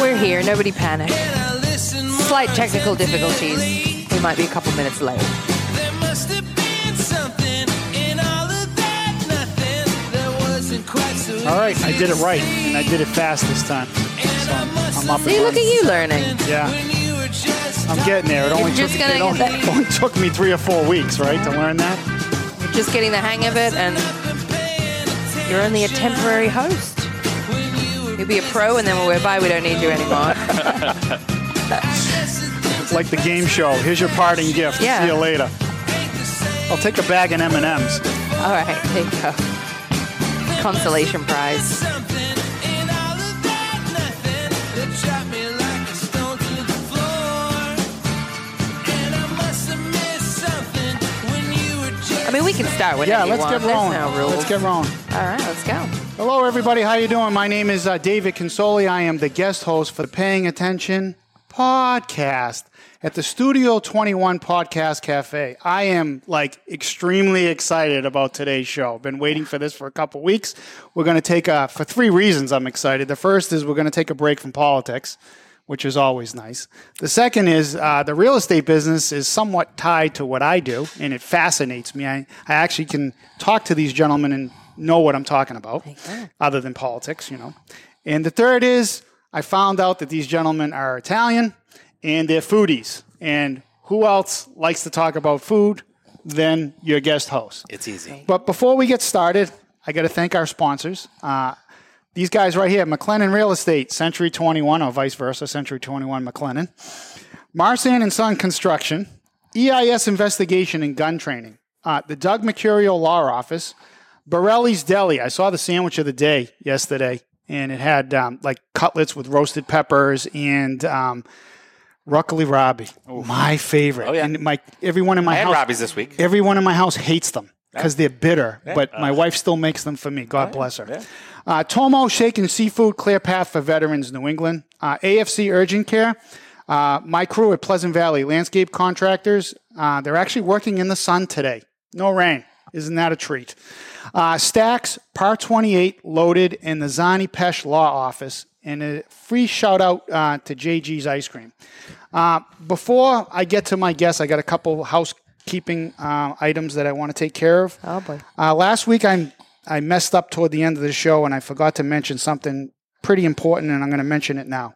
We're here, nobody panic. And I listen more Slight technical difficulties. We might be a couple minutes late. There must have been something in all of that nothing that wasn't quite so All right, I did it right, and I did it fast this time. So I'm, I'm up See, look at you learning. Yeah. When you were just I'm getting there. It only You're took just gonna it only, that- it only took me three or four weeks, right, to learn that. Just getting the hang of it, and you're only a temporary host. You'll be a pro, and then when we're by, we don't need you anymore. It's like the game show. Here's your parting gift. Yeah. See you later. I'll take a bag of M and M's. All right, there you go. Consolation prize. Mean, we can start with Yeah, you let's want. get rolling. no. Let's get rolling. All right, let's go. Hello, everybody. How you doing? My name is uh, David Consoli. I am the guest host for the Paying Attention podcast at the Studio 21 Podcast Cafe. I am like extremely excited about today's show. Been waiting for this for a couple weeks. We're going to take a for three reasons. I'm excited. The first is we're going to take a break from politics. Which is always nice. The second is uh, the real estate business is somewhat tied to what I do, and it fascinates me. I, I actually can talk to these gentlemen and know what I'm talking about, other than politics, you know. And the third is I found out that these gentlemen are Italian and they're foodies. And who else likes to talk about food than your guest host? It's easy. But before we get started, I got to thank our sponsors. Uh, these guys right here, McLennan Real Estate, Century 21, or vice versa, Century 21 McLennan. Marsan and Son Construction, EIS Investigation and Gun Training, uh, the Doug Mercurio Law Office, Borelli's Deli. I saw the sandwich of the day yesterday, and it had um, like cutlets with roasted peppers and um, Ruckley Robbie, my favorite. Oh, yeah. And my everyone in my I had house, Robbie's this week. Everyone in my house hates them because they're bitter, but my wife still makes them for me. God bless her. Uh, Tomo Shaken Seafood, Clear Path for Veterans, New England. Uh, AFC Urgent Care. Uh, my crew at Pleasant Valley Landscape Contractors. Uh, they're actually working in the sun today. No rain. Isn't that a treat? Uh, Stacks, Par 28, loaded in the Zani Pesh Law Office. And a free shout out uh, to JG's Ice Cream. Uh, before I get to my guests, I got a couple housekeeping uh, items that I want to take care of. Oh, boy. Uh, last week, I I messed up toward the end of the show, and I forgot to mention something pretty important, and I'm going to mention it now.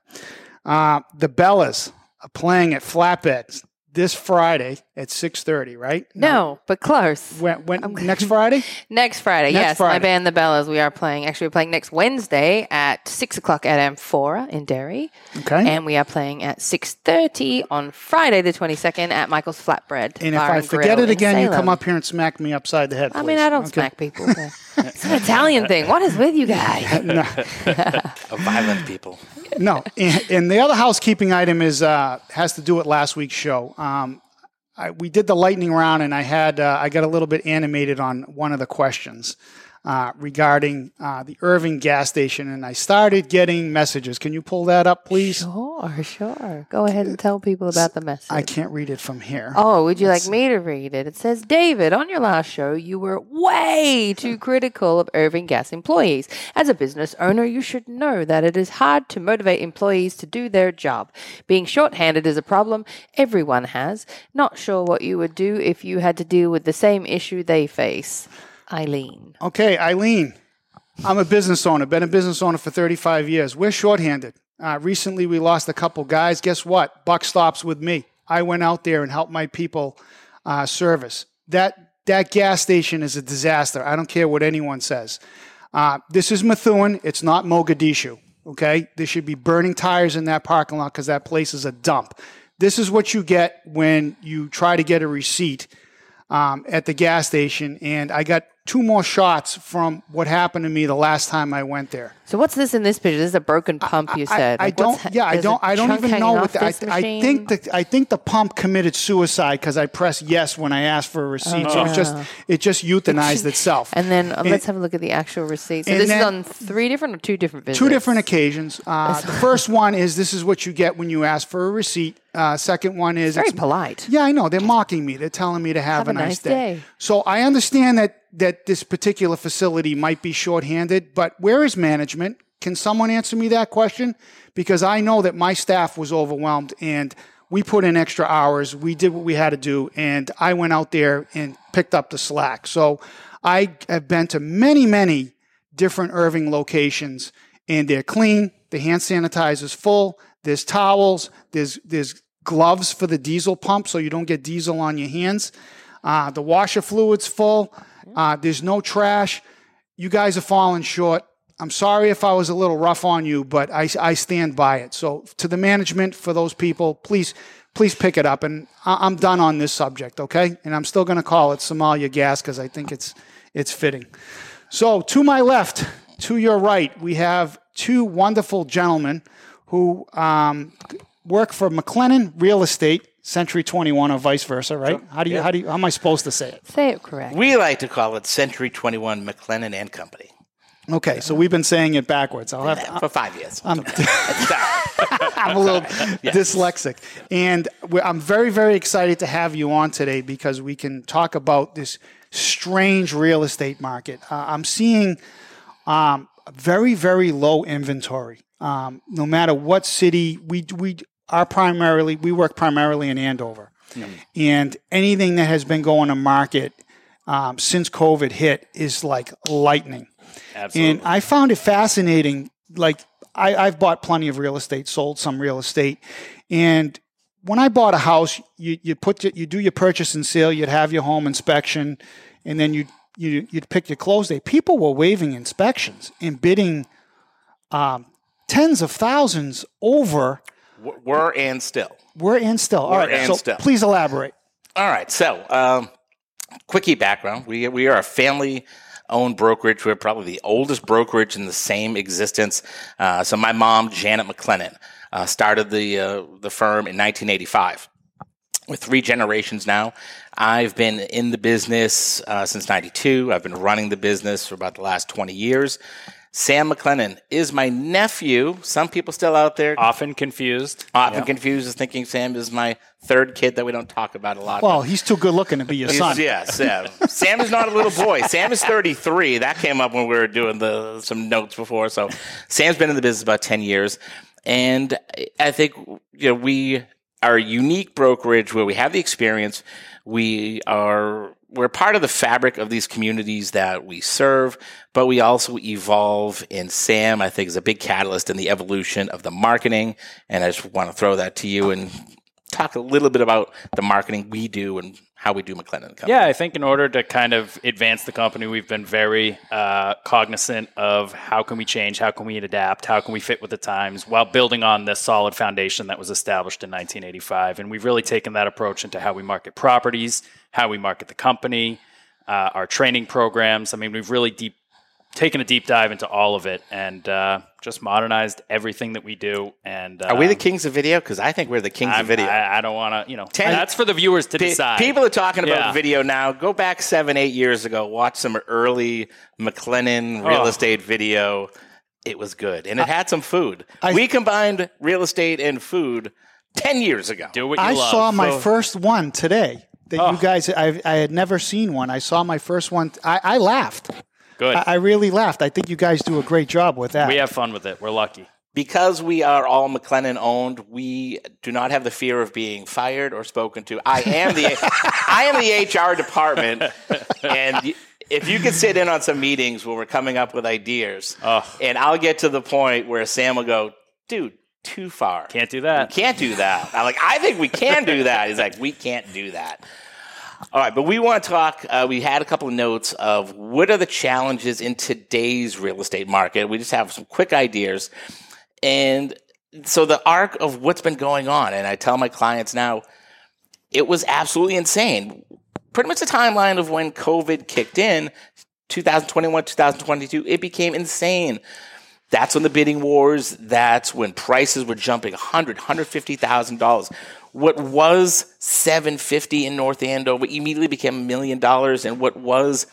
Uh, the Bellas are playing at Flatbed this Friday at 6:30. Right? No, but close. When, when next Friday? Next Friday, Next yes. My band, The Bellas, we are playing. Actually, we're playing next Wednesday at 6 o'clock at Amphora in Derry. Okay. And we are playing at 6.30 on Friday the 22nd at Michael's Flatbread And if I and forget Grill it again, you come up here and smack me upside the head. I mean. I don't Okay. smack people. it's an Italian thing. What is with you guys? Of violent people. no, and, and the other housekeeping item is uh, has to do with last week's show. Um, I, we did the lightning round, and I had uh, I got a little bit animated on one of the questions uh, regarding uh, the Irving gas station, and I started getting messages. Can you pull that up, please? Sure, sure. Go ahead and tell people about the message. I can't read it from here. Oh, would you like me to read it? It says, David, on your last show, you were way too critical of Irving Gas employees. As a business owner, you should know that it is hard to motivate employees to do their job. Being shorthanded is a problem everyone has. Not sure what you would do if you had to deal with the same issue they face. Eileen. Okay, Eileen, I'm a business owner, been a business owner for 35 years. We're shorthanded. Uh, recently, we lost a couple guys. Guess what? Buck stops with me. I went out there and helped my people uh, service. That, that gas station is a disaster. I don't care what anyone says. Uh, this is Methuen. It's not Mogadishu. Okay? There should be burning tires in that parking lot because that place is a dump. This is what you get when you try to get a receipt um, at the gas station, and I got two more shots from what happened to me the last time I went there. So what's this in this picture? This is a broken pump. You I- said. I, Like, don't. what's yeah, I don't. I don't even know what. The, I, I think the I think the pump committed suicide because I pressed yes when I asked for a receipt. So it just it just euthanized itself. And then uh, let's have a look at the actual receipt. So this then- is on three different or two different visits. Two different occasions. Uh, the first one is this is what you get when you ask for a receipt. Uh, second one is Very it's- polite. Yeah, I know. They're mocking me. They're telling me to have, Have a nice day. So I understand that that this particular facility might be shorthanded, but where is management? Can someone answer me that question? Because I know that my staff was overwhelmed and we put in extra hours. We did what we had to do, and I went out there and picked up the slack. So I have been to many, many different Irving locations, and they're clean. The hand sanitizer's full. There's towels. There's there's gloves for the diesel pump, so you don't get diesel on your hands. Uh, the washer fluid's full. Uh, there's no trash. You guys are falling short. I'm sorry if I was a little rough on you, but I, I stand by it. So to the management, for those people, please please pick it up. And I, I'm done on this subject, okay? And I'm still going to call it Somalia gas because I think it's it's fitting. So to my left, to your right, we have two wonderful gentlemen who um, work for McLennan Real Estate, Century 21, or vice versa, right? How do you how do you how am I supposed to say it? Say it correct. We like to call it Century 21 McLennan and Company Okay, so we've been saying it backwards. I'll have to, for five years. I'm, I'm a little dyslexic. And I'm very, very excited to have you on today because we can talk about this strange real estate market. Uh, I'm seeing um, very, very low inventory. Um, no matter what city we we are primarily we work primarily in Andover, and anything that has been going to market um, since COVID hit is like lightning. And I found it fascinating. Like I, I've bought plenty of real estate, sold some real estate, and when I bought a house, you you put your, you do your purchase and sale, you'd have your home inspection, and then you you you'd pick your close date. People were waiving inspections and bidding um, tens of thousands over. Were and still. We're in still. All We're right, in so still. please elaborate. All right. So, um, quickie background. We, we are a family owned brokerage. We're probably the oldest brokerage in the same existence. Uh, so, my mom, Janet McLennan, uh, started the, uh, the firm in 1985. With three generations now, I've been in the business uh, since '92. I've been running the business for about the last 20 years. Sam McLennan is my nephew. Some people still out there Often confused. often confused as thinking Sam is my third kid that we don't talk about a lot. Well, he's too good looking to be your son. Yes, yeah. Sam is not a little boy. Sam is 33. That came up when we were doing the some notes before. So Sam's been in the business about 10 years. And I think you know we are a unique brokerage where we have the experience. We are we're part of the fabric of these communities that we serve, but we also evolve. And Sam, I think, is a big catalyst in the evolution of the marketing. And I just want to throw that to you and talk a little bit about the marketing we do and how we do McLennan Company. Yeah, I think in order to kind of advance the company, we've been very uh, cognizant of how can we change, how can we adapt, how can we fit with the times, while building on the solid foundation that was established in 1985. And we've really taken that approach into how we market properties, how we market the company, uh, our training programs. I mean, we've really deep taken a deep dive into all of it and uh, just modernized everything that we do. And Are we the um, kings of video? Because I think we're the kings I'm- of video. I, I don't want to, you know, Ten- that's for the viewers to Pe- decide. People are talking about Yeah. video now. Go back seven, eight years ago. Watch some early McLennan real Oh. estate video. It was good, and it had some food. I- we combined real estate and food ten years ago. do what you I love. saw my So- first one today. That Oh. you guys, I, I had never seen one. I saw my first one. I, I laughed. Good. I, I really laughed. I think you guys do a great job with that. we have fun with it. We're lucky. because we are all McLennan owned, we do not have the fear of being fired or spoken to. I am the I am the HR department, and if you could sit in on some meetings where we're coming up with ideas, and I'll get to the point where Sam will go, "Dude, too far. Can't do that. We can't do that." I'm like, "I think we can do that." He's like, "We can't do that." All right, but we want to talk. Uh, we had a couple of notes of what are the challenges in today's real estate market. We just have some quick ideas. And so the arc of what's been going on, and I tell my clients now, it was absolutely insane. pretty much the timeline of when COVID kicked in, 2021, 2022, it became insane. That's when the bidding wars, that's when prices were jumping 100, 150,000 dollars. What was 750 in North Andover immediately became a million dollars and what was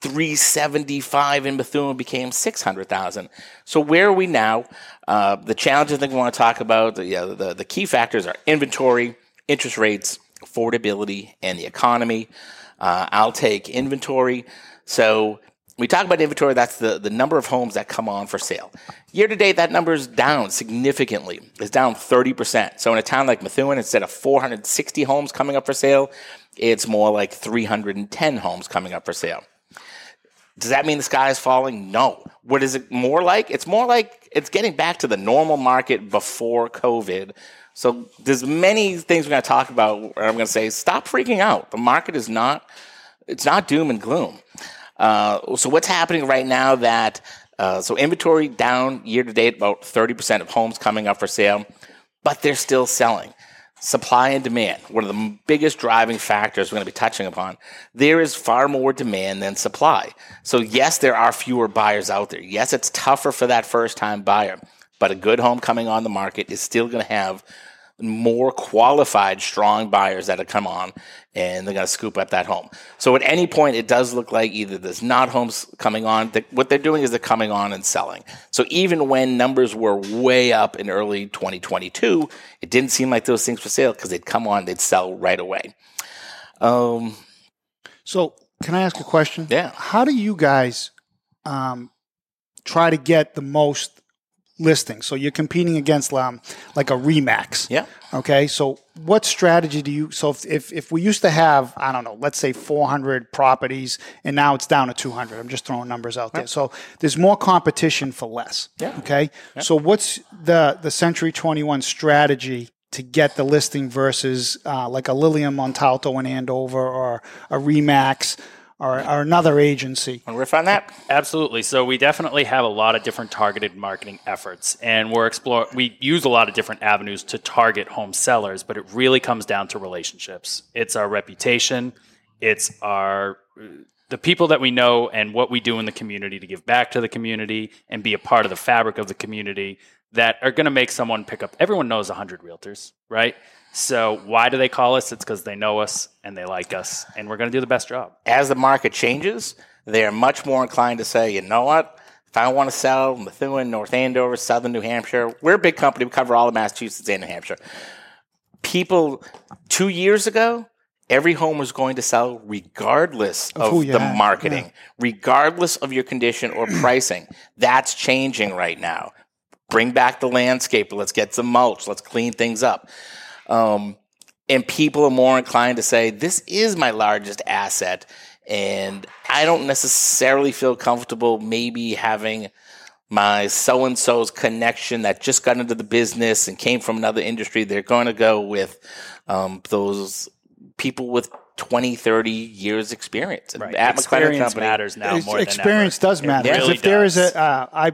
375 in Methuen became 600,000. So where are we now? Uh, the challenges think we want to talk about, the, uh, the, the key factors are inventory, interest rates, affordability, and the economy. Uh, I'll take inventory. So we talk about inventory, that's the, the number of homes that come on for sale. Year to date, that number is down significantly. It's down 30%. So in a town like Methuen, instead of 460 homes coming up for sale, it's more like 310 homes coming up for sale. Does that mean the sky is falling? No. What is it more like? It's more like it's getting back to the normal market before COVID. So there's many things we're going to talk about I'm going to say, stop freaking out. The market is not, it's not doom and gloom. Uh, so what's happening right now that, uh, so inventory down year to date, about 30% of homes coming up for sale, but they're still selling supply and demand, one of the biggest driving factors we're going to be touching upon, there is far more demand than supply. So, yes, there are fewer buyers out there. Yes, it's tougher for that first time buyer, but a good home coming on the market is still going to have more qualified, strong buyers that have come on and they're going to scoop up that home. So at any point, it does look like either there's not homes coming on. what they're doing is they're coming on and selling. So even when numbers were way up in early 2022, it didn't seem like those things for sale because they'd come on, they'd sell right away. Um, so can I ask a question? Yeah. How do you guys um, try to get the most listing. So you're competing against um, like a Remax. Yeah. Okay. So what strategy do you? So if, if, if we used to have I don't know, let's say 400 properties, and now it's down to 200. I'm just throwing numbers out there. So there's more competition for less. Yeah. Okay. Yeah. So what's the the Century 21 strategy? To get the listing versus uh, like a Lillian Montalto in Andover or a Remax or, or another agency. Want to riff on that? Absolutely. So we definitely have a lot of different targeted marketing efforts, and we're explore. We use a lot of different avenues to target home sellers, but it really comes down to relationships. It's our reputation. It's our the people that we know and what we do in the community to give back to the community and be a part of the fabric of the community that are going to make someone pick up. Everyone knows 100 realtors, right? So why do they call us? It's because they know us and they like us, and we're going to do the best job. As the market changes, they are much more inclined to say, you know what? If I want to sell Methuen, North Andover, Southern New Hampshire, we're a big company. We cover all of Massachusetts and New Hampshire. People two years ago, every home was going to sell regardless oh, of, who you the had, marketing, yeah. regardless of your condition or pricing. That's changing right now. Bring back the landscape. Let's get some mulch. Let's clean things up. Um, and people are more inclined to say, this is my largest asset. And I don't necessarily feel comfortable maybe having my so and so's connection that just got into the business and came from another industry. They're going to go with um, those people with 20, 30 years experience. Right. At McLennan Experience Company. matters now It's- more than experience ever. does It matter. 'Cause really if there is does. a, uh, I,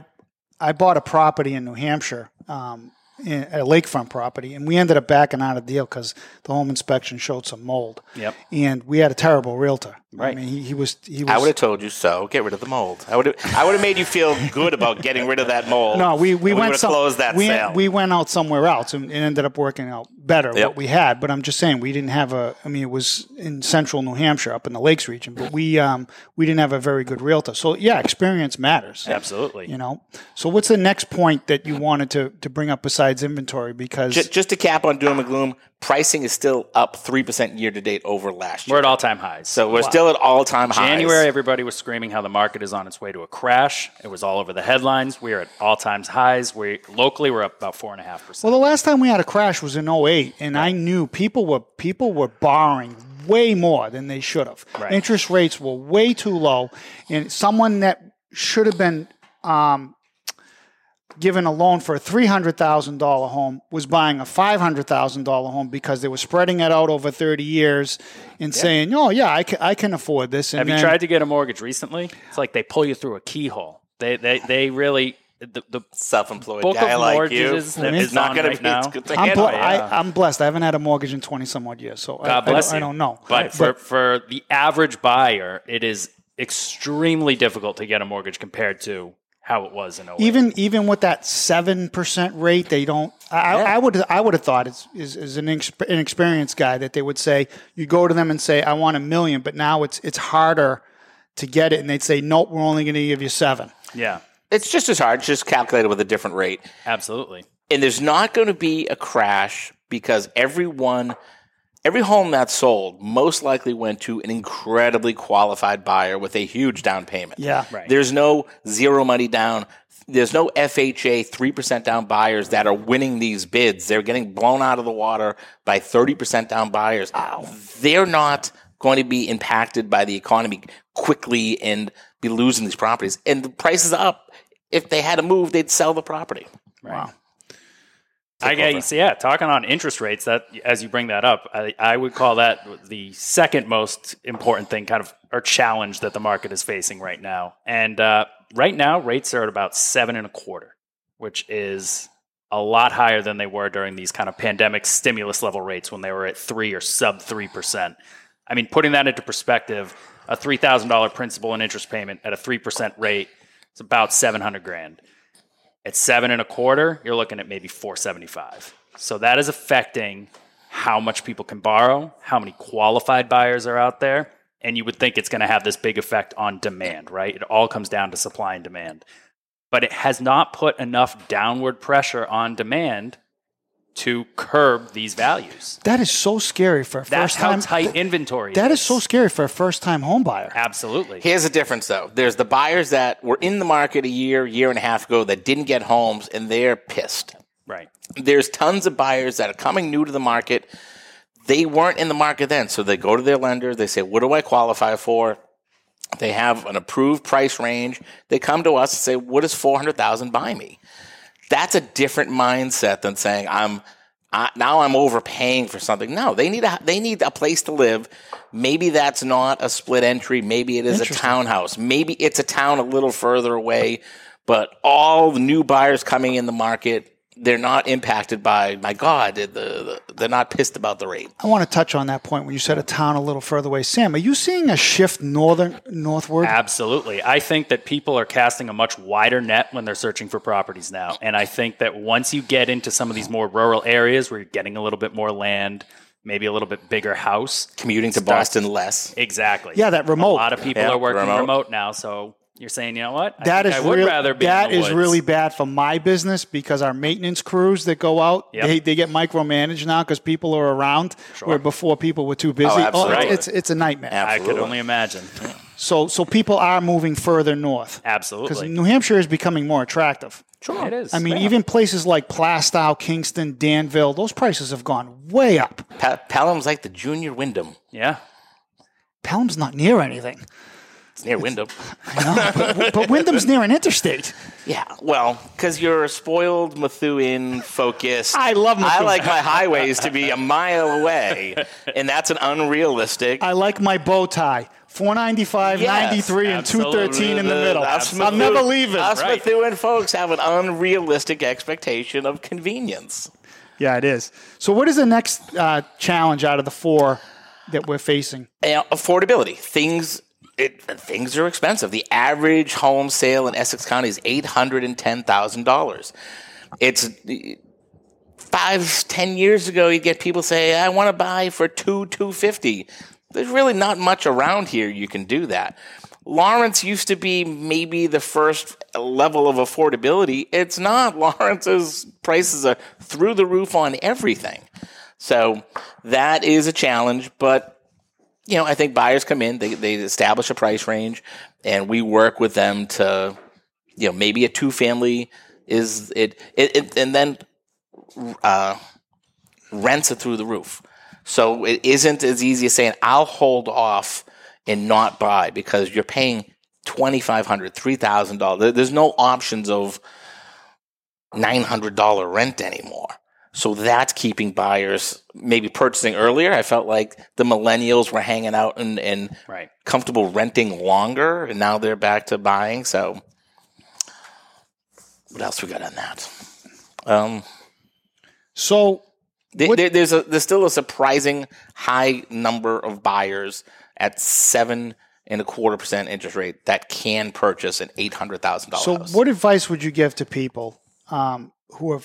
I bought a property in New Hampshire, um, in, a lakefront property, and we ended up backing out of the deal because the home inspection showed some mold. Yep. And we had a terrible realtor. Right. I mean, he, he was he was. I would have told you so. Get rid of the mold. I would have. I would have made you feel good about getting rid of that mold. no, we, we went some, closed that we, sale. we went out somewhere else and it ended up working out better Yep. what we had. But I'm just saying we didn't have a. I mean, it was in central New Hampshire, up in the Lakes region, but we um we didn't have a very good realtor. So yeah, experience matters. Absolutely. You know. So what's the next point that you wanted to to bring up besides inventory? Because just, just to cap on doom and gloom, pricing is still up three percent year to date over last year. We're at all time highs. so we're still at all time highs. January, everybody was screaming how the market is on its way to a crash. It was all over the headlines. We are at all times highs. We locally we're up about four and a half percent. Well, the last time we had a crash was in 08, and I knew people were people were borrowing way more than they should have. Right. Interest rates were way too low, and someone that should have been um, given a loan for a three hundred thousand dollar home was buying a five hundred thousand dollar home because they were spreading it out over thirty years and saying, "Oh yeah, I can, I can afford this." And Have you then- tried to get a mortgage recently? It's like they pull you through a keyhole. They they they really the, the Self-employed bulk guy of like you mortgages that is is not going right to be. now. It's I'm, bl- I, I'm blessed. I haven't had a mortgage in 20 some odd years, so I- God I, bless I, you. don't know. But for, for the average buyer, it is extremely difficult to get a mortgage compared to how it was in 08. even even with that seven percent rate, they don't. I, Yeah. I would I would have thought as, as, as an exp- inexperienced guy that they would say you go to them and say I want a million, but now it's it's harder to get it, and they'd say nope, we're only going to give you seven. yeah, It's just as hard, just calculated with a different rate. absolutely. and there's not going to be a crash because everyone every home that's sold most likely went to an incredibly qualified buyer with a huge down payment. Yeah. Right. there's no zero money down. There's no fha 3% down buyers that are winning these bids. They're getting blown out of the water by 30% down buyers. They're not going to be impacted by the economy quickly and be losing these properties. And the price is up. If they had to move they'd sell the property. Wow. I guess, yeah, talking on interest rates, that as you bring that up, I, I would call that the second most important thing, kind of, or challenge that the market is facing right now. And uh, right now, rates are at about seven and a quarter, which is a lot higher than they were during these kind of pandemic stimulus level rates when they were at three or sub 3%. I mean, putting that into perspective, a $3,000 principal and interest payment at a 3% rate is about 700 grand. At seven and a quarter, you're looking at maybe 475. So that is affecting how much people can borrow, how many qualified buyers are out there, and you would think it's going to have this big effect on demand, right? It all comes down to supply and demand. But it has not put enough downward pressure on demand to curb these values. That is so scary for a That's first how time. tight inventory That is so scary for a first time home buyer. Absolutely. Here's the difference, though. There's the buyers that were in the market a year, year and a half ago that didn't get homes, and they're pissed. Right. There's tons of buyers that are coming new to the market. They weren't in the market then, so they go to their lender. They say, "What do I qualify for?" They have an approved price range. They come to us and say, "What does four hundred thousand buy me?" That's a different mindset than saying, "I'm." I, now I'm overpaying for something. No, they need a they need a place to live. Maybe that's not a split entry. Maybe it is a townhouse. Maybe it's a town a little further away. But all the new buyers coming in the market, they're not impacted by. My God, the, the, they're not pissed about the rate. I want to touch on that point when you said a town a little further away. Sam, are you seeing a shift northern northward? Absolutely. I think that people are casting a much wider net when they're searching for properties now. And I think that once you get into some of these more rural areas where you're getting a little bit more land, maybe a little bit bigger house. Commuting to Start- Boston less. Exactly. Yeah, that remote. A lot of people Yeah, are working remote. remote. now. So you're saying, you know what? I That think is I would real- rather be that in the is woods. really bad for my business because our maintenance crews that go out Yep. they, they get micromanaged now because people are around where before people were too busy. Oh, absolutely. it's it's a nightmare. I could only imagine. So so people are moving further north Absolutely, because New Hampshire is becoming more attractive. Sure, It is. I mean, even places like Plaistow, Kingston, Danville, those prices have gone way up. Pa- Pelham's like the junior Windham. yeah. Pelham's not near anything, It's near Windham. but, but Windham's near an interstate. Yeah, well, because you're a spoiled Methuen focused. I love I like my highways to be a mile away, and that's an unrealistic. I like my bow tie. 495, Yes, 93, and 213 in the middle. Us I'm Methuen- never leaving. Us Right. Methuen folks have an unrealistic expectation of convenience. Yeah, it is. So, what is the next uh, challenge out of the four that we're facing? And affordability. Things it, things are expensive. The average home sale in Essex County is eight hundred and ten thousand dollars. It's five, ten years ago. You get people say, "I want to buy for two, two fifty. There's really not much around here you can do that. Lawrence used to be maybe the first level of affordability. It's not. Lawrence's prices are through the roof on everything. So that is a challenge, but you know, I think buyers come in, they, they establish a price range, and we work with them to, you know, maybe a two family is it, it, it and then uh, rents it through the roof. So it isn't as easy as saying, I'll hold off and not buy because you're paying $2,500, $3,000. There's no options of $900 rent anymore. So that's keeping buyers maybe purchasing earlier. I felt like the millennials were hanging out and, and Right. comfortable renting longer, and now they're back to buying. So what else we got on that? Um, So there, What- there- there's a there's still a surprising high number of buyers at seven and a quarter percent interest rate that can purchase an eight hundred thousand dollars. So, dollars. what advice would you give to people um, who are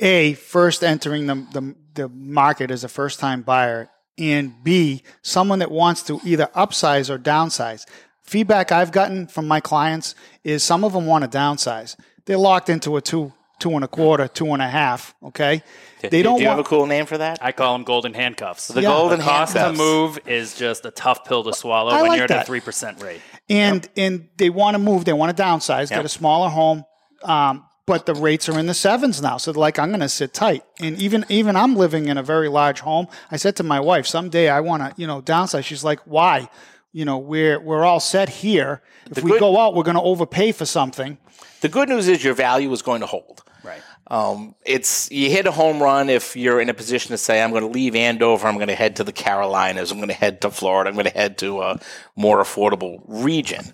a first entering the, the the market as a first time buyer, and b someone that wants to either upsize or downsize? Feedback I've gotten from my clients is some of them want to downsize. They're locked into a two two and a quarter, two and a half. Okay, they don't Do you want. have a cool name for that? I call them golden handcuffs. The Yeah. golden the cost to handcuffs. move is just a tough pill to swallow I when like you're at that. a three percent rate. and and they want to move. They want to downsize, Yep. get a smaller home. Um, but the rates are in the sevens now, so like, I'm going to sit tight. And even even I'm living in a very large home. I said to my wife, someday I want to you know downsize. She's like, why? You know, we're we're all set here. If we good- go out, we're going to overpay for something. The good news is your value is going to hold. Right. Um, it's you hit a home run if you're in a position to say, I'm going to leave Andover, I'm going to head to the Carolinas, I'm going to head to Florida, I'm going to head to a more affordable region.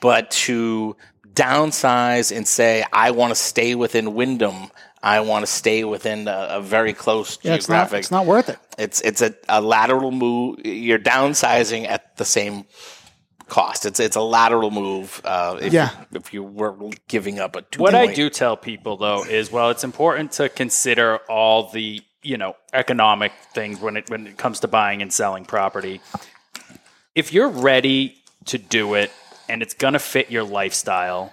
But to downsize and say, I want to stay within Windham, I want to stay within a, a very close Yeah, it's not geographic. it's not worth it. It's it's a, a lateral move. You're downsizing at the same cost. It's it's a lateral move. Uh, if, Yeah. you, if you were giving up a two. What I do tell people though is, well, it's important to consider all the you know economic things when it when it comes to buying and selling property. If you're ready to do it and it's going to fit your lifestyle,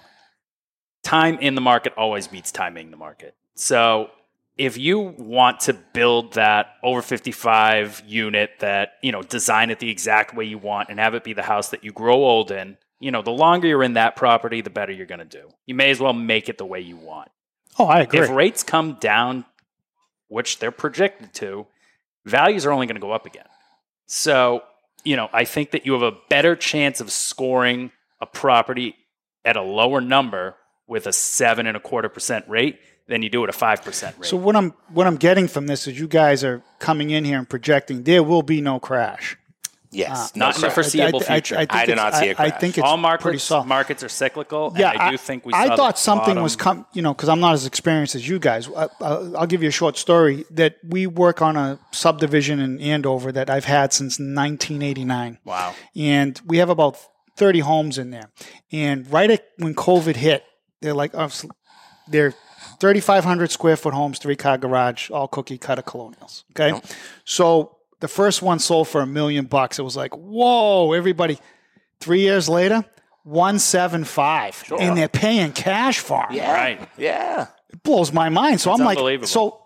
time in the market always beats timing the market. So if you want to build that over 55 unit that, you know, design it the exact way you want and have it be the house that you grow old in, you know, the longer you're in that property, the better you're going to do. You may as well make it the way you want. Oh, I agree. If rates come down, which they're projected to, values are only going to go up again. So, you know, I think that you have a better chance of scoring a property at a lower number with a seven and a quarter percent rate than you do at a five percent rate. So what I'm what I'm getting from this is you guys are coming in here and projecting there will be no crash. Yes, uh, Not in the foreseeable I- I- I future. think I do not see a I, I crash. I, think it's all pretty markets markets are cyclical. Yeah, and I, do think we. I saw thought the something was bottom. come, you know, because I'm not as experienced as you guys. I, I'll, I'll give you a short story that we work on a subdivision in Andover that I've had since 1989. Wow. and we have about 30 homes in there. And right at, when COVID hit, they're like, oh, they're 3,500 square foot homes, three car garage, all cookie cutter colonials. Okay. So the first one sold for a million bucks. It was like, whoa, everybody. Three years later, 175 and they're paying cash for 'em. Yeah, Right. Yeah, It blows my mind. So It's I'm like, so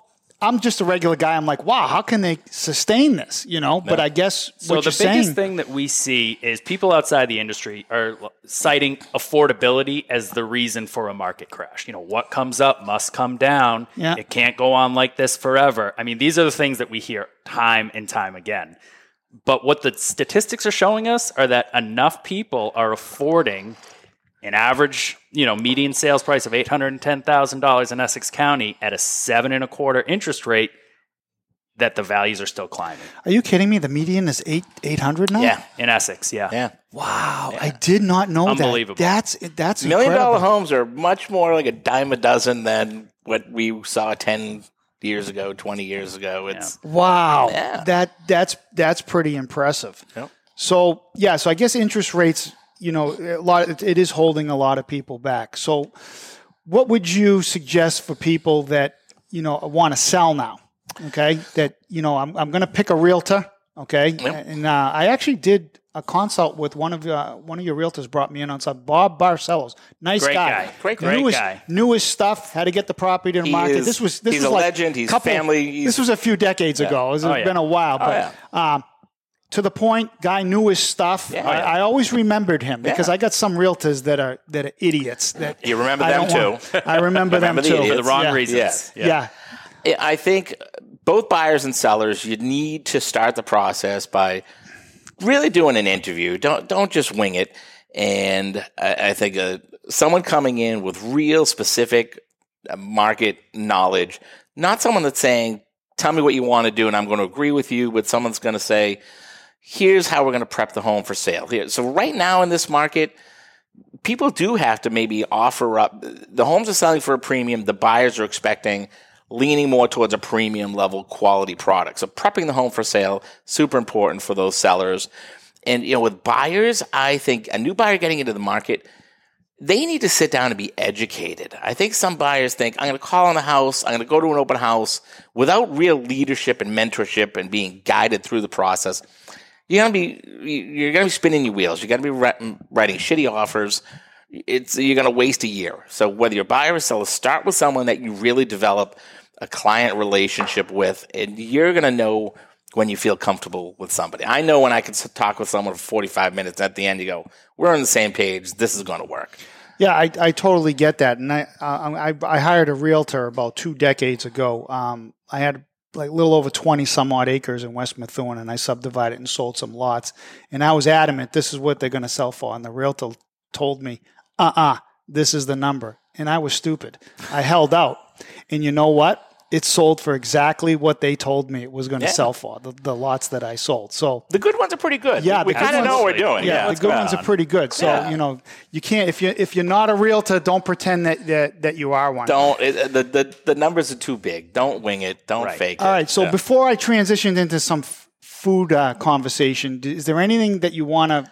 I'm just a regular guy. I'm like, wow, how can they sustain this? You know, but I guess So the biggest saying, thing that we see is people outside the industry are citing affordability as the reason for a market crash. You know, what comes up must come down. Yeah. It can't go on like this forever. I mean, these are the things that we hear time and time again. But what the statistics are showing us are that enough people are affording an average, you know, median sales price of eight hundred and ten thousand dollars in Essex County at a seven and a quarter interest rate that the values are still climbing are you kidding me? The median is eight 800 now? yeah, in Essex. Yeah, yeah. Wow, I did not know Unbelievable. that. That's that's Million dollar incredible. homes are much more like a dime a dozen than what we saw ten years ago, twenty years ago. It's Wow, Yeah. that that's that's pretty impressive. Yep. So yeah, so I guess interest rates, you know, a lot it, it is holding a lot of people back. So, what would you suggest for people that you know want to sell now? Okay, that you know I'm I'm going to pick a realtor. Okay, and uh, I actually did a consult with one of uh, one of your realtors brought me in on some Bob Barcelos, nice Great guy, guy. Great, great newest, guy. Newest stuff. How to get the property to the He market. is- this was this he's was a like legend. He's couple- family. He's- this was a few decades ago. It's Oh, yeah. been a while, but um, to the point, guy knew his stuff. Yeah. I, I always remembered him because Yeah. I got some realtors that are that are idiots. That You remember I them too. want- I remember, Remember them the too idiots. for the wrong yeah. reasons. Yeah. I think both buyers and sellers, you need to start the process by really doing an interview. Don't don't just wing it. And I, I think uh, someone coming in with real specific uh, market knowledge, not someone that's saying, "Tell me what you want to do, and I'm going to agree with you," but someone's going to say, "Here's how we're going to prep the home for sale." Here, so right now in this market, people do have to maybe offer up. The homes are selling for a premium. The buyers are expecting leaning more towards a premium level quality product. So prepping the home for sale super important for those sellers. And you know, with buyers, I think a new buyer getting into the market, they need to sit down and be educated. I think some buyers think I'm going to call on the house, I'm going to go to an open house without real leadership and mentorship and being guided through the process. You're to be you're to be spinning your wheels. You're to be writing shitty offers. It's you're to waste a year. So whether you're buyer or seller, start with someone that you really develop a client relationship with, and you're to know when you feel comfortable with somebody. I know when I can talk with someone for 45 minutes at the end, you go, we're on the same page. This is to work. Yeah, I, I totally get that. And I, I, I hired a realtor about two decades ago. Um, I had like a little over 20 some odd acres in West Methuen and I subdivided and sold some lots. And I was adamant, this is what they're going to sell for. And the realtor told me, uh uh-uh, uh, this is the number. And I was stupid. I held out. And you know what? It sold for exactly what they told me it was going to yeah. sell for the, the lots that I sold. So the good ones are pretty good. Yeah, we kind of know what we're doing. Yeah, yeah the good ones on. are pretty good. So yeah. you know, you can't if you if you're not a realtor, don't pretend that that, that you are one. Don't it, the, the the numbers are too big. Don't wing it. Don't right. fake it. All right. So before I transitioned into some f- food uh, conversation, is there anything that you want to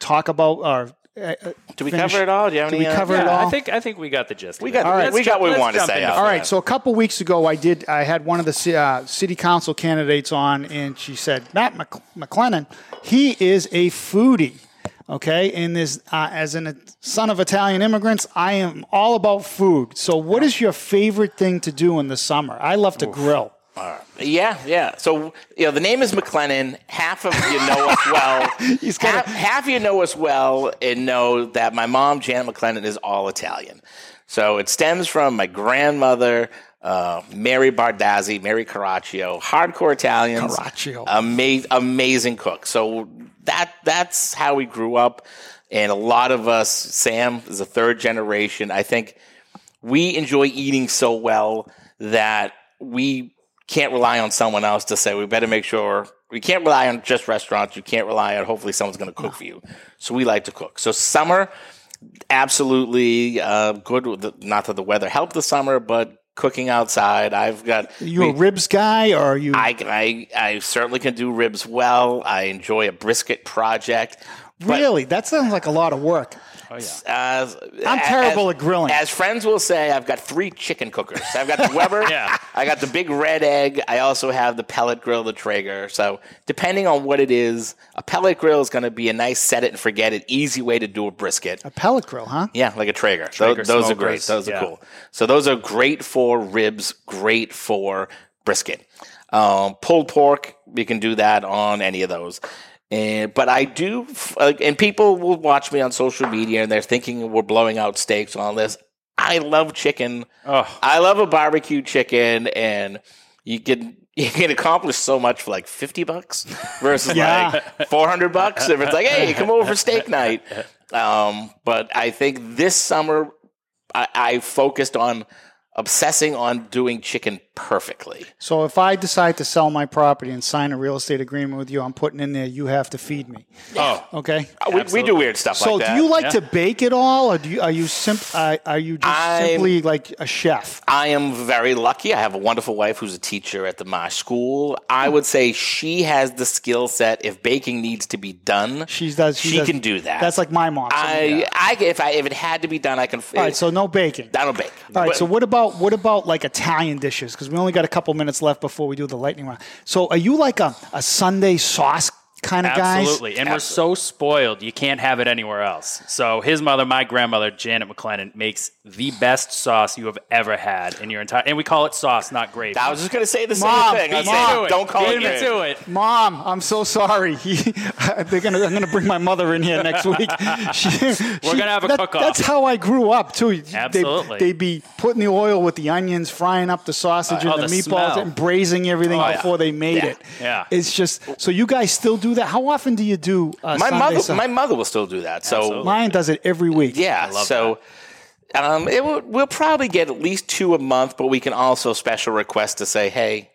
talk about or uh, do we finish? cover it all? Do you have Do any? we cover yeah, it all? I think I think we got the gist. We got all right. We got what we want to say. All right. So a couple weeks ago, I did. I had one of the uh, city council candidates on, and she said Matt Mc- McLennan. He is a foodie. Okay, and this uh, as a son of Italian immigrants, I am all about food. So, what is your favorite thing to do in the summer? I love to Oof. grill. Uh, yeah, yeah. So you know, the name is McLennan. Half of you know us well. He's half, half you know us well and know that my mom, Janet McLennan, is all Italian. So it stems from my grandmother, uh, Mary Bardazzi, Mary Caraccio, hardcore Italians, Caraccio, ama- amazing cook. So that that's how we grew up, and a lot of us. Sam is a third generation. I think we enjoy eating so well that we can't rely on someone else to say we better make sure we can't rely on just restaurants. You can't rely on hopefully someone's going to cook for you. So we like to cook. So summer, absolutely uh, good. The, not that the weather helped the summer, but cooking outside. I've got you we, a ribs guy, or are you? I, I I certainly can do ribs well. I enjoy a brisket project. Really, that sounds like a lot of work. Oh, yeah. Uh, I'm terrible as, at grilling. As friends will say, I've got three chicken cookers. I've got the Weber. yeah. I got the big red egg. I also have the pellet grill, the Traeger. So depending on what it is, a pellet grill is going to be a nice set it and forget it, easy way to do a brisket. A pellet grill, huh? Yeah, like a Traeger. Traeger those, those are great. Those yeah. are cool. So those are great for ribs, great for brisket. Um, pulled pork, you can do that on any of those. And, but I do, and people will watch me on social media and they're thinking we're blowing out steaks on this. I love chicken. Oh. I love a barbecue chicken, and you can you can accomplish so much for like fifty bucks versus yeah. like four hundred bucks if it's like, hey, come over for steak night. Um, but I think this summer I, I focused on obsessing on doing chicken perfectly. So if I decide to sell my property and sign a real estate agreement with you, I'm putting in there you have to feed me. Oh, okay. Uh, we, we, do weird stuff so like do you like yeah. to bake at all, or do you, are you simp, uh, are you just I'm, simply like a chef? I am very lucky. I have a wonderful wife who's a teacher at the Marsh School. I would say she has the skill set. If baking needs to be done, she does. She, she does, can do that. That's like my mom. I, I, if I if it had to be done, I can. All right. So no baking. I don't bake. All right. But, so what about what about like Italian dishes? Because we only got a couple minutes left before we do the lightning round. So are you like a, a Sunday sauce kind of guys. Absolutely. And Absolutely. we're so spoiled, you can't have it anywhere else. So his mother, my grandmother, Janet McLennan, makes the best sauce you have ever had in your entire. And we call it sauce, not gravy. I was just going to say the Mom, same thing. I Mom, don't call it, it to it. Mom, I'm so sorry. they're gonna, I'm going to bring my mother in here next week. She, we're going to have a that, cook-off. That's how I grew up too. Absolutely. They, would be putting the oil with the onions, frying up the sausage uh, and oh, the, the, meatballs, smell. and braising everything oh, before yeah. they made yeah. it. Yeah. It's just so you guys still do that. How often do you do? Uh, my Sunday mother, Sunday? my mother will still do that. So Absolutely. mine does it every week. Yeah. So. Um, it will, we'll probably get at least two a month, but we can also special request to say, hey,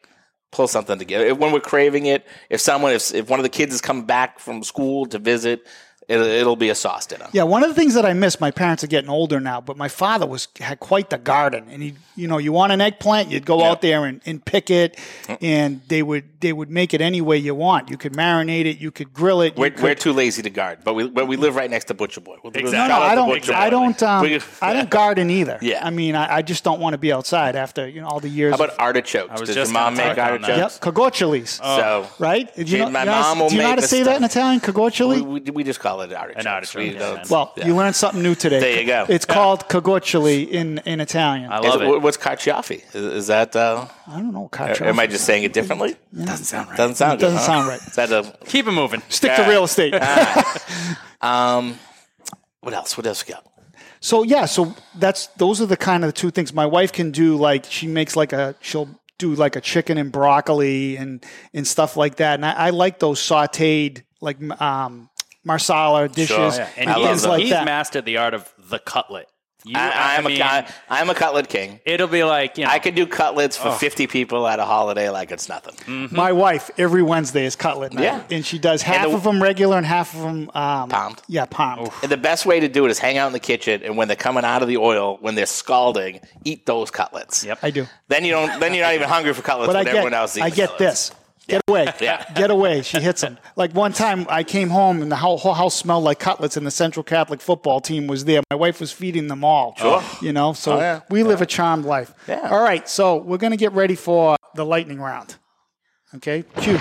pull something together. When we're craving it, if someone, if, if one of the kids is coming back from school to visit, It'll, it'll be a sauce dinner. Yeah, one of the things that I miss, my parents are getting older now, but my father was had quite the garden, and he, you know, you want an eggplant, you'd go out there and, and pick it, and they would they would make it any way you want. You could marinate it, you could grill it. We're, could- we're too lazy to guard, but we but we live right next to Butcher Boy. We'll- we'll Exactly. no, no, I don't. Butcher I don't. Um, We- I don't garden either. Yeah. I mean, I, I just don't want to be outside after you know all the years. How of- about artichokes? I was Does just your mom gonna make talk on that. artichokes? Yep, cagochulis. So right? Do you know, my you know how to- will do you know how to say that in. Italian? Cagochuli. we, we, we just call it artichokes. artichoke, We yeah, don't- man. well, yeah. you learned something new today. There you go. It's called cagochuli in in Italian. I I, Is- love it. What's carciafi? Is, is that? Uh, don't know. or Cacio. am I just saying it differently? Doesn't sound right. Doesn't sound. Doesn't good, huh? sound right. Is that a? Keep it moving. Stick to real estate. Um, what else? What else we got? So yeah, so that's those are the kind of the two things my wife can do. Like she makes like a she'll do like a chicken and broccoli and and stuff like that. And I, I like those sautéed like um marsala dishes Sure. Yeah, and I and things like he's that. mastered the art of the cutlet. You, I, I'm mean, a I, I'm a cutlet king. It'll be like you know. I could do cutlets for 50 people at a holiday like it's nothing. My wife every Wednesday is cutlet night, Yeah. and she does half the- of them regular and half of them um, Pound. Yeah, pound. And the best way to do it is hang out in the kitchen, and when they're coming out of the oil, when they're scalding, eat those cutlets. Yep. I do, Then you don't. Then you're not even hungry for cutlets. but I when everyone get else eats I get cutlets. this. Get away, Yeah. get away. She hits them. Like one time, I came home and the whole, whole house smelled like cutlets, and the Central Catholic football team was there. My wife was feeding them all. Sure. You know, so Oh, yeah. we live a charmed life. Yeah. All right, so we're gonna get ready for the lightning round. Okay, cue.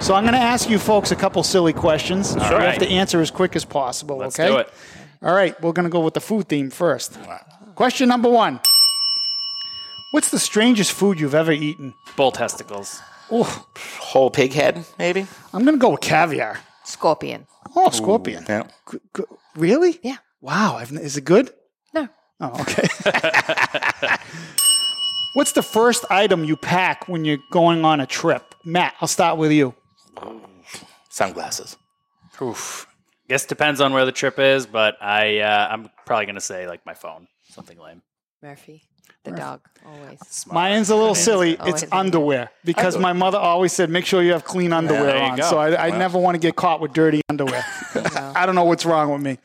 So I'm going to ask you folks a couple silly questions. You have right. to answer as quick as possible. Let's okay. do it. All right, we're going to go with the food theme first. Question number one What's the strangest food you've ever eaten? Bull testicles. Oh, Whole pig head, maybe. I'm going to go with caviar. Scorpion. Oh, scorpion. Yeah. G- g- really? Yeah. Wow. I've, is it good? No. Oh, okay. What's the first item you pack when you're going on a trip? Matt, I'll start with you. Sunglasses. Oof. Guess depends on where the trip is, but I uh, I'm probably gonna say like my phone, something lame. Murphy. The dog. Always. Smart. Mine's a little silly. Always It's underwear. underwear because my mother always said, make sure you have clean underwear there you on. go. So I, I never want to get caught with dirty underwear. I don't know what's wrong with me.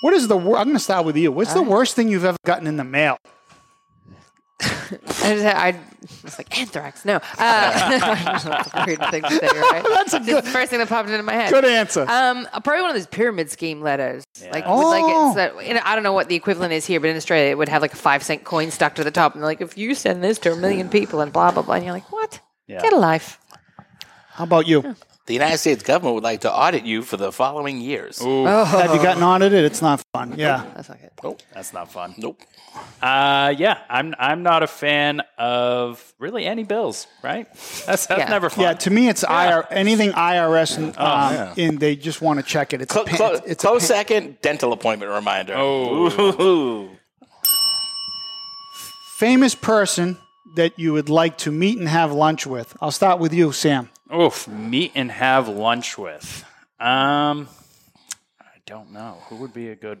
What is the wor- I'm going to start with you. What's the worst thing you've ever gotten in the mail? I, just, I was like anthrax. No, uh, that's a weird thing to say, right? That's a good, the first thing that popped into my head. good answer. Um, probably one of those pyramid scheme letters. Like, Oh. like it's that, you know, I don't know what the equivalent is here, but in Australia, it would have like a five cent coin stuck to the top, and they're like, if you send this to a million people, and blah blah blah, and you're like, what? Yeah. Get a life. How about you? The United States government would like to audit you for the following years. Have you gotten audited? It's not fun. Yeah. That's not good. That's not fun. Nope. Uh, yeah, I'm I'm not a fan of really any bills. Right? That's that's Yeah. never fun. Yeah, to me, it's IR, anything IRS, and, um, yeah. and they just want to check it. It's Clo- a pain. clo- it's a close pain. second, dental appointment reminder. Oh. Ooh. famous person that you would like to meet and have lunch with. I'll start with you, Sam. Oof, meet and have lunch with. Um, I don't know who would be a good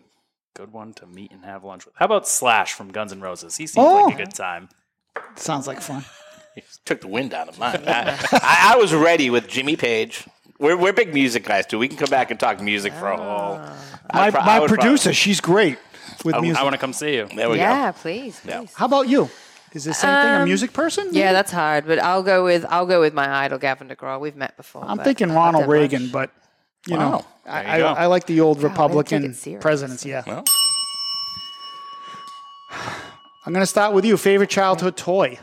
good one to meet and have lunch with. How about Slash from Guns N' Roses? He seems Oh. like a good time. Sounds like fun. Took the wind out of mine. I, I, I was ready with Jimmy Page. We're, we're big music guys too. We can come back and talk music for a whole. My, I'd pro- I my would producer, she's great with I, music. I want to come see you. There we Yeah, go. please, please. How about you? Is the same thing a Um, music person? Yeah, that's hard, but I'll go with I'll go with my idol Gavin DeGraw. We've met before. I'm but thinking not Ronald that Reagan, much. but you Wow. know, I, There you I, go. I like the old I Republican serious. presidents. Yeah. Well, I'm going to start with you. Favorite childhood toy?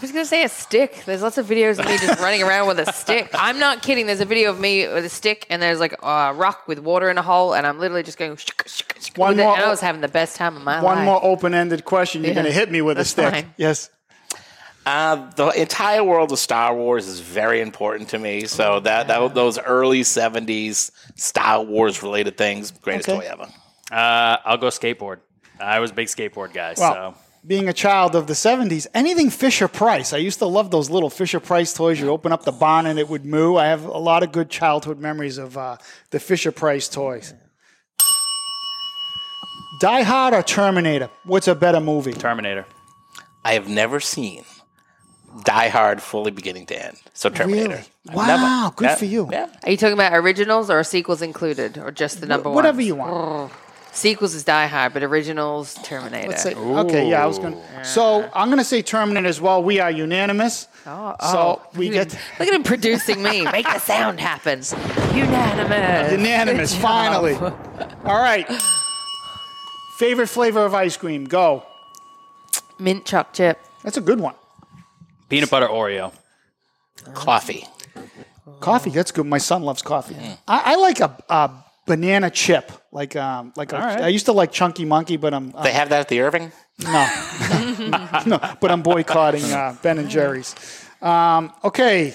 I was gonna say a stick. There's lots of videos of me just running around with a stick. I'm not kidding. There's a video of me with a stick, and there's like a rock with water in a hole, and I'm literally just going. Shik, shik, shik One more- and I was having the best time of my One life. more open-ended question. You're Yeah, going to hit me with a stick. fine. Yes. uh, the entire world of Star Wars is very important to me. So that, that those early '70s Star Wars related things, greatest Okay. toy ever. Uh, I'll go skateboard. I was a big skateboard guy. Well, so being a child of the 70s, anything Fisher Price. I used to love those little Fisher Price toys. You open up the barn and it would moo. I have a lot of good childhood memories of uh, the Fisher Price toys. Die Hard or Terminator? What's a better movie? Terminator. I have never seen Die Hard, fully beginning to end. So Terminator. Really? Wow, never- good Yeah, for you. Yeah. Are you talking about originals or sequels included, or just the number one? Whatever you want. Sequels is Die Hard, but originals Terminator. Let's say, okay, yeah, I was going to. So I'm going to say Terminator as well. We are unanimous. Oh, oh. So oh, we look at get him- look at him producing me. Make the sound happen. Unanimous. unanimous, Good job. finally. All right. Favorite flavor of ice cream? Go. Mint choc chip. That's a good one. Peanut butter Oreo. Coffee. Coffee, that's good. My son loves coffee. I, I like a, a banana chip. Like um, like a, All right. I used to like Chunky Monkey, but I'm, I'm They have that at the Irving? no, no, but I'm boycotting uh, Ben and Jerry's. Um, okay,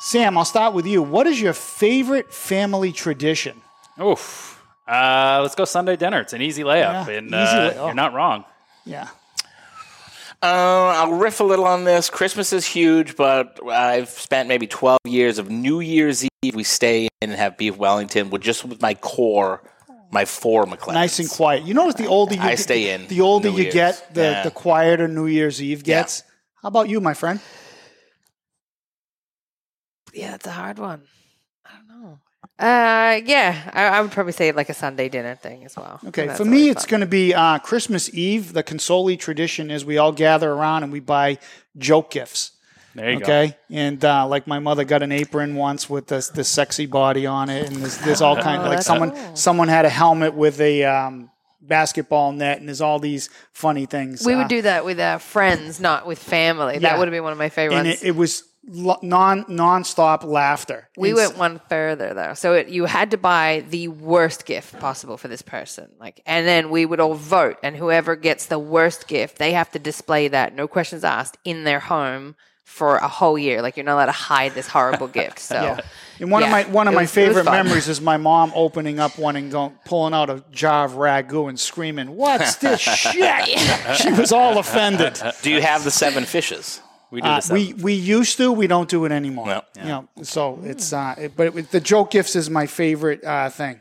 Sam, I'll start with you. What is your favorite family tradition? Oof. Uh, let's go Sunday dinner. It's an easy layup, Yeah, and easy uh, lay- oh. you're not wrong. Yeah, Uh, I'll riff a little on this. Christmas is huge, but I've spent maybe 12 years of New Year's Eve. We stay in and have beef Wellington with just with my core, my four McLean. nice and quiet. You notice the older you I get, stay in the older New you Year's. get, the, Yeah. the quieter New Year's Eve gets. How about you, my friend? Yeah, it's a hard one. I don't know. Uh, yeah, I, I would probably say like a Sunday dinner thing as well. Okay, That's for me, it's going to be uh, Christmas Eve. The Consoli tradition is we all gather around and we buy joke gifts. There you go. Okay, and uh, like my mother got an apron once with this this sexy body on it, and there's, there's all kind of like someone cool. someone had a helmet with a um, basketball net, and there's all these funny things. We Uh, would do that with our friends, not with family. Yeah. That would have been one of my favorites. and it, it was lo- non nonstop laughter. we And went one further though. So it, you had to buy the worst gift possible for this person. Like and then we would all vote and whoever gets the worst gift, they have to display that no questions asked in their home for a whole year. Like you're not allowed to hide this horrible gift. So Yeah. And one Yeah, of my one of it my was- favorite memories is my mom opening up one and going, pulling out a jar of ragu and screaming, "What's this shit?" She was all offended. Do you have the seven fishes? We do Uh, this. we we used to, we don't do it anymore. No. You know, so it's uh, it, but it, the joke gifts is my favorite uh, thing.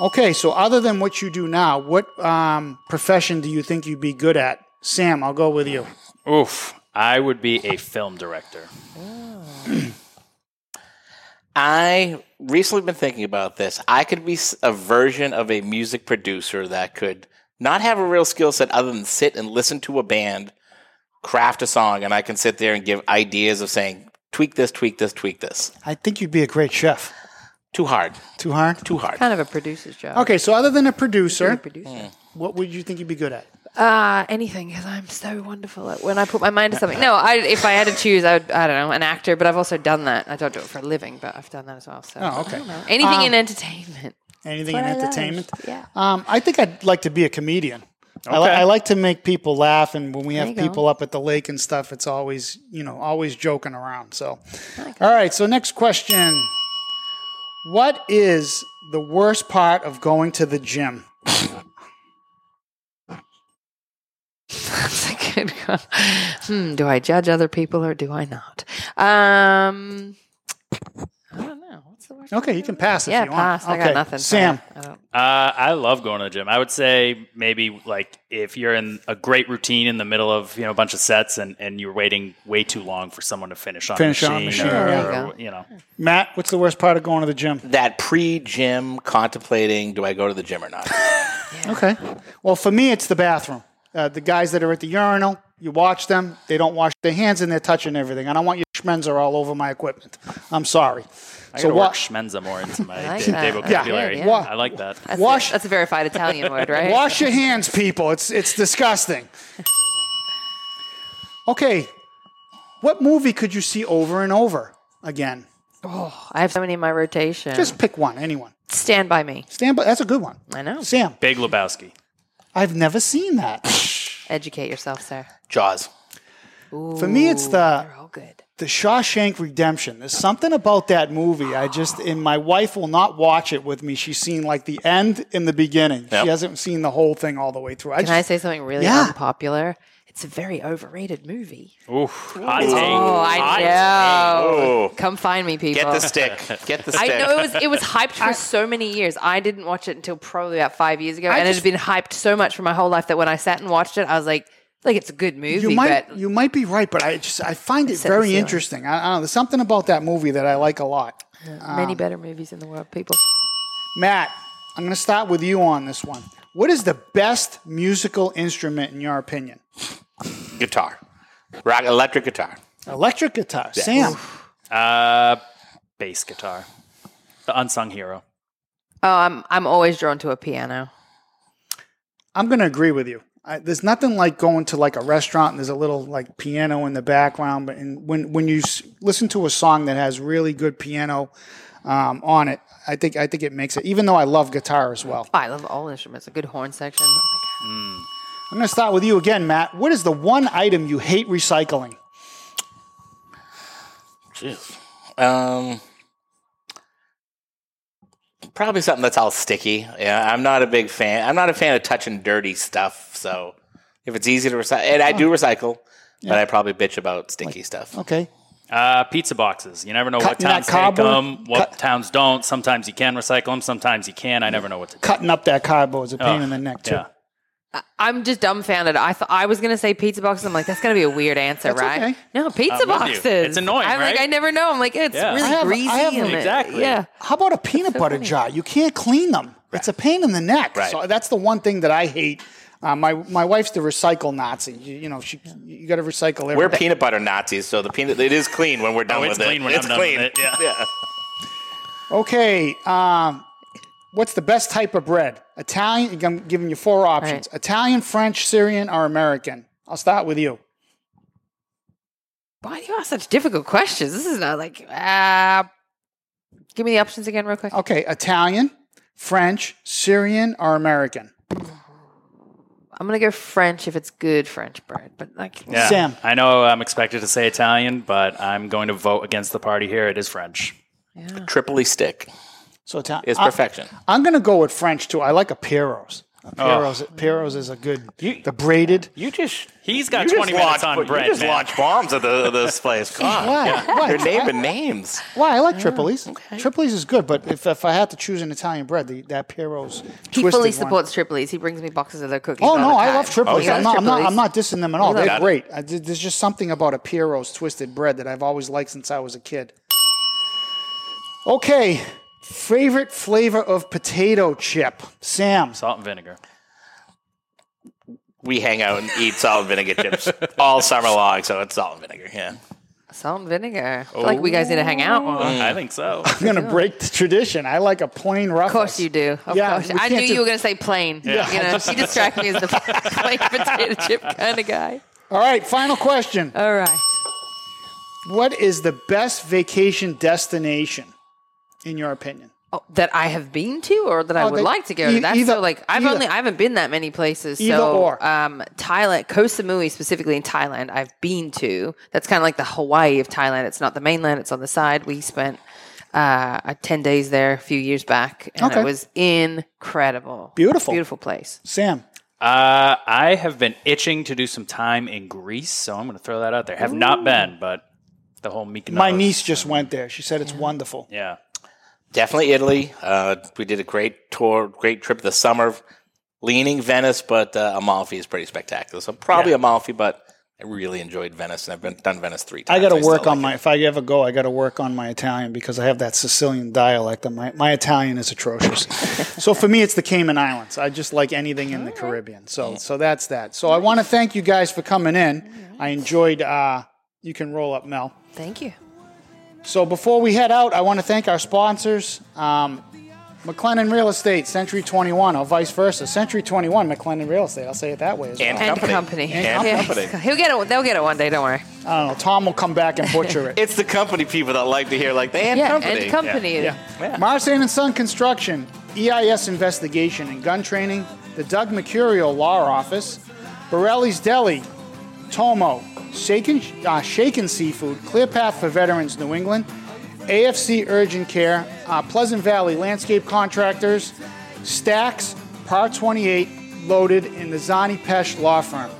Okay, so other than what you do now, what um, profession do you think you'd be good at? Sam, I'll go with you. Oof. I would be a film director. I recently been thinking about this. I could be a version of a music producer that could not have a real skill set other than sit and listen to a band craft a song, and I can sit there and give ideas of saying, tweak this, tweak this, tweak this. I think you'd be a great chef. Too hard. Too hard. Too hard. kind of a producer's job. Okay, so other than a producer, Producer. what would you think you'd be good at? Uh, anything because I'm so wonderful at when I put my mind to something. No, I, if I had to choose, I would, I don't know, an actor, but I've also done that. I don't do it for a living, but I've done that as well. So Oh, okay. I don't know. anything Um, in entertainment. Anything in what I love. entertainment? Yeah. Um, I think I'd like to be a comedian. I, li- I like to make people laugh, and when we have you go. people up at the lake and stuff, it's always you know always joking around. So, all right. So next question: What is the worst part of going to the gym? That's a good one. Hmm, do I judge other people or do I not? Um, I don't know. What's the worst? Okay, you can pass if Yeah, you pass. want. I got nothing. Sam. Sorry. I don't. Uh, I love going to the gym. I would say maybe like if you're in a great routine in the middle of you know a bunch of sets and, and you're waiting way too long for someone to finish on Finish a on machine, machine, or, yeah. You or, you know Matt, what's the worst part of going to the gym? That pre gym contemplating, do I go to the gym or not? Okay. Well, for me, it's the bathroom. Uh, the guys that are at the urinal, you watch them. They don't wash their hands and they're touching everything. I don't want your schmenzer all over my equipment. I'm sorry. I so gotta wa- work schmenza more into my I like day-to-day that. vocabulary. Yeah, yeah. I like that. That's, Wash- a, that's a verified Italian word, right? Wash your hands, people. It's it's disgusting. Okay, what movie could you see over and over again? Oh, I have so many in my rotation. Just pick one, anyone. stand by me. Stand by. That's a good one. I know. Sam, Big Lebowski. I've never seen that. Educate yourself, sir. Jaws. For me, it's the They're all good. the Shawshank Redemption. There's something about that movie. I just and my wife will not watch it with me. She's seen like the end and the beginning. Yep. She hasn't seen the whole thing all the way through. I Can just, I say something really Yeah. unpopular? It's a very overrated movie. Oof. Hot take. Oh, I know. Come find me, people. Get the stick. Get the I stick. know it was it was hyped for so many years. I didn't watch it until probably about five years ago, and it just- had been hyped so much for my whole life that when I sat and watched it, I was like, Like it's a good movie, You might but you might be right, but I just I find it Set the very ceiling. interesting. I, I don't know. There's something about that movie that I like a lot. Um, many better movies in the world, people. Matt, I'm going to start with you on this one. What is the best musical instrument in your opinion? Guitar, rock, electric guitar. Electric guitar. Sam. Uh, bass guitar. The unsung hero. Oh, I'm I'm always drawn to a piano. I'm going to agree with you. I, there's nothing like going to like a restaurant and there's a little like piano in the background, but and when when you s- listen to a song that has really good piano um, on it, I think I think it makes it. Even though I love guitar as well. I love all instruments. A good horn section. Oh I'm going to start with you again, Matt. What is the one item you hate recycling? Jeez. Um, probably something that's all sticky. Yeah, I'm not a big fan. I'm not a fan of touching dirty stuff. So if it's easy to recycle, and I do recycle, but I probably bitch about sticky stuff. Okay. Uh, pizza boxes. You never know what Cutting that towns take them, what Cut- towns don't. Sometimes you can recycle them, sometimes you can. I never know what to do. Cutting up that cardboard is a pain Oh, in the neck too. Yeah. I'm just dumbfounded. I thought I was gonna say pizza boxes. I'm like, that's gonna be a weird answer, That's right? okay. No, pizza I'm with you. boxes. It's annoying, I'm like, right? I never know. I'm like, it's Yeah. really I have- I greasy. have- and it- Exactly. Yeah. How about a peanut butter funny. jar? You can't clean them. It's a pain in the neck. Right. So that's the one thing that I hate. Uh, my my wife's the recycle Nazi. You, you know, she you got to recycle everything. We're peanut butter Nazis, so the peanut it is clean when we're done Oh, it's with clean it. when I'm it's done clean. with it, yeah. yeah. Okay. Um, what's the best type of bread? Italian. I'm giving you four options: Right. Italian, French, Syrian, or American. I'll start with you. Why do you ask such difficult questions? This is not like. Uh, give me the options again, real quick. Okay, Italian, French, Syrian, or American. I'm gonna go French if it's good French bread, but like, Yeah. Sam. I know I'm expected to say Italian, but I'm going to vote against the party here. It is French. Yeah. Tripoli stick So Italian is perfection. I'm going to go with French too. I like a Pyros. A oh. Pyros, Pyros is a good. the braided. You just He's got 20 just minutes launch- on bread, You just man. launch bombs at the, this place. God, Why? Why? you're naming names. Why I like Tripoli's. Tripoli's is good, but if, if I had to choose an Italian bread, the, that Pyros he twisted fully one- supports Tripoli's. He brings me boxes of their cookies. Oh no, I love Tripoli's. Oh. I'm, not, I'm not. I'm not dissing them at all. They're it. great. I, there's just something about a Pyros twisted bread that I've always liked since I was a kid. Okay, favorite flavor of potato chip, Sam. Salt and vinegar. We hang out and eat salt and vinegar chips all summer long, so it's salt and vinegar. Yeah. Salt and vinegar. I feel like we guys need to hang out more. Mm. I think so. I'm gonna break the tradition. I like a plain rough. Of course you do. Of Yeah, course. we I knew can't do- you were going to say plain. Yeah. You know, she distracted me as the plain potato chip kind of guy. All right, final question. All right. What is the best vacation destination, in your opinion? Oh, that I have been to, or that I Oh, would that- like to go to. That's either- so like I've either- only I haven't been that many places. Either so or. um, Thailand, Koh Samui specifically in Thailand, I've been to. That's kind of like the Hawaii of Thailand. It's not the mainland; it's on the side. We spent uh, ten days there a few years back, and Okay. it was incredible. Beautiful. beautiful place. Sam. Uh, I have been itching to do some time in Greece, so I'm going to throw that out there. Have not been, but the whole Mykonos. My niece just went there. She said it's wonderful. Yeah. Definitely Italy. Uh, we did a great tour, great trip this summer. Leaning Venice, but uh, Amalfi is pretty spectacular. So probably Yeah. Amalfi, but I really enjoyed Venice, and I've been done Venice three times. I got to work on like my. it. If I ever go, I got to work on my Italian because I have that Sicilian dialect. And my my Italian is atrocious. so for me, it's the Cayman Islands. I just like anything in the Caribbean. So so that's that. So I want to thank you guys for coming in. I enjoyed. Uh, you can roll up, Mel. Thank you. So before we head out, I want to thank our sponsors. Um, McLennan Real Estate, Century 21, or vice versa. Century 21, McLennan Real Estate. I'll say it that way as well. And And company. company. And Yeah. company. He'll get it. They'll get it one day. Don't worry. I don't know. Tom will come back and butcher it. It's the company people that like to hear like the and yeah, company. and company. Yeah. Marsane and Son Construction, EIS investigation and gun training, the Doug Mercurial Law Office, Borelli's Deli, Tomo, Shaken, uh, Shaken Seafood, Clear Path for Veterans New England, AFC Urgent Care, uh, Pleasant Valley Landscape Contractors, Stacks, Par 28, Loaded, and the Zani Pesh Law Firm.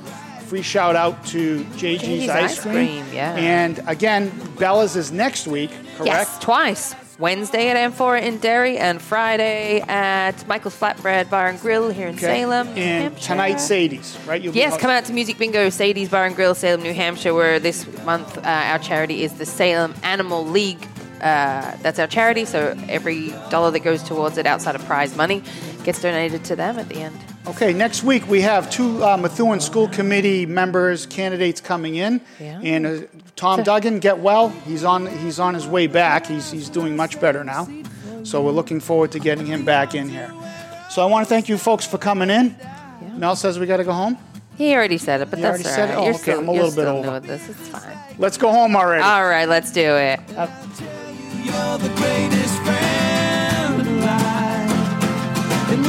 Free shout out to JG's, JG's Ice Ice Cream. Cream, yeah. And again, Bella's is next week, correct? Yes, twice. Wednesday at Amphora in Derry and Friday at Michael's Flatbread Bar and Grill here in Okay. Salem, New And Hampshire. tonight, Sadie's, right? You'll be Yes, come out to Music Bingo, Sadie's Bar and Grill, Salem, New Hampshire, where this month uh, our charity is the Salem Animal League. Uh, that's our charity, so every dollar that goes towards it outside of prize money gets donated to them at the end. Okay, next week we have two uh, Methuen School Committee members, candidates coming in. Yeah. And uh, Tom Duggan, get well. He's on, he's on his way back. He's, he's doing much better now. So we're looking forward to getting him back in here. So I want to thank you folks for coming in. Mel says we got to go home. He already said it, but You that's already all said it? Oh, You're okay, still, I'm a little bit over. new this. It's fine. Let's go home already. All right, let's do it. You're